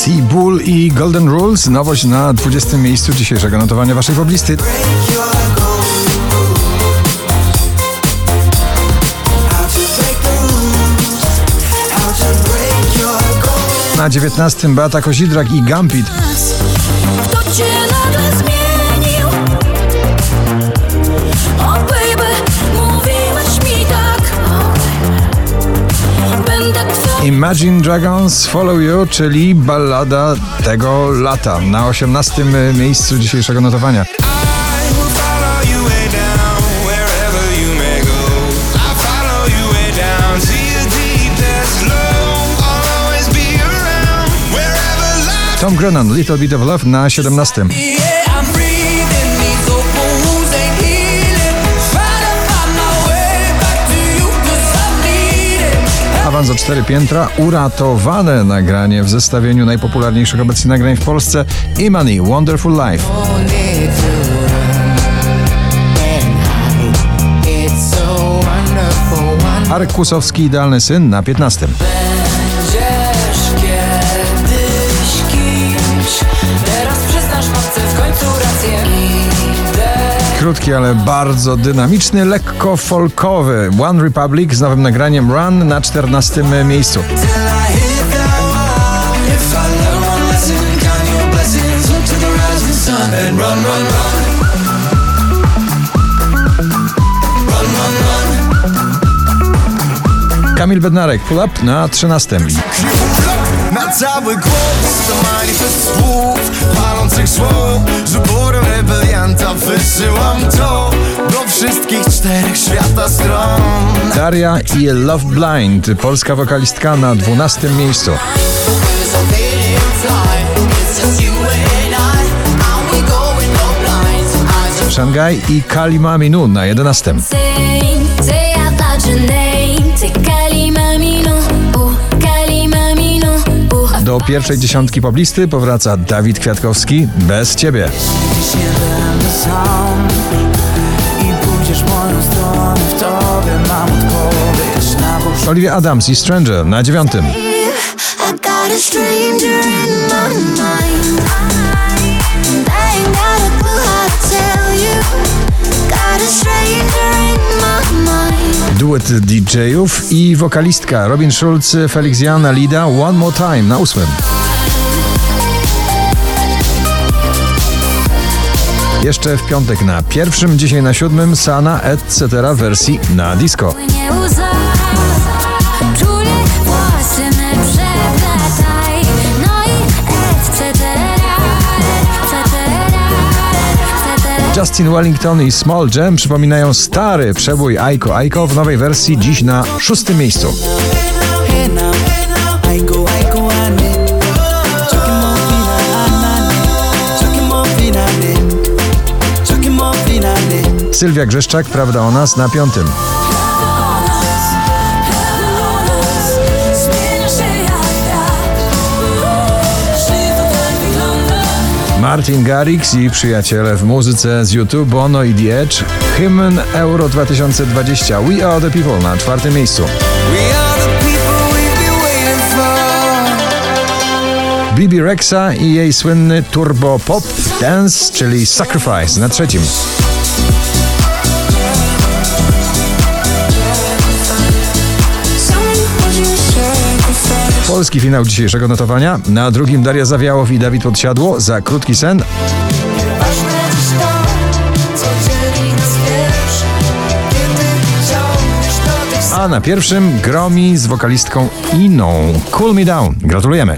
Sea Bull i Golden Rules. Nowość na 20. miejscu dzisiejszego notowania waszej poblisty. Na 19. Beata Kozidrak i Gampit. Imagine Dragons Follow You, czyli ballada tego lata. Na 18. miejscu dzisiejszego notowania. Tom Grennan, Little Bit of Love na 17. Awans 4 piętra, uratowane nagranie w zestawieniu najpopularniejszych obecnie nagrań w Polsce Imani, Wonderful Life. Arek Kłusowski, Idealny Syn na 15. Będziesz kiedyś kimś. Krótki, ale bardzo dynamiczny, lekko folkowy One Republic z nowym nagraniem Run na 14 miejscu. Kamil Bednarek, Pull Up na 13. Na cały głos to słów Palących słów czterech świata stron Daria i Love Blind, polska wokalistka na 12 miejscu. Szangaj i Kalima Minu na 11. Say, say out loud your name Say Kalima Mino Oh, Kalima Mino Oh Do pierwszej dziesiątki poblisty powraca Dawid Kwiatkowski bez ciebie. Pójdziesz moją stronę W tobie mam odpowiedź na busz Olivia Adams i Stranger na dziewiątym. Duet DJ-ów i wokalistka Robin Schulz, Felix Jan, Alida One More Time na ósmym. Jeszcze w piątek na pierwszym, dzisiaj na siódmym Sana etc. wersji na disco. No Justin Wellington i Small Jam przypominają stary przebój Aiko Aiko w nowej wersji dziś na szóstym miejscu. Sylwia Grzeszczak, Prawda o nas na piątym. Martin Garrix i przyjaciele w muzyce z YouTube, Bono i The Edge. Hymn Euro 2020 We Are The People na czwartym miejscu. Bibi Rexa i jej słynny turbo pop dance, czyli Sacrifice na trzecim. Polski finał dzisiejszego notowania. Na drugim Daria Zawiałow i Dawid Podsiadło za krótki sen. A na pierwszym Gromi z wokalistką Iną. Cool Me Down. Gratulujemy.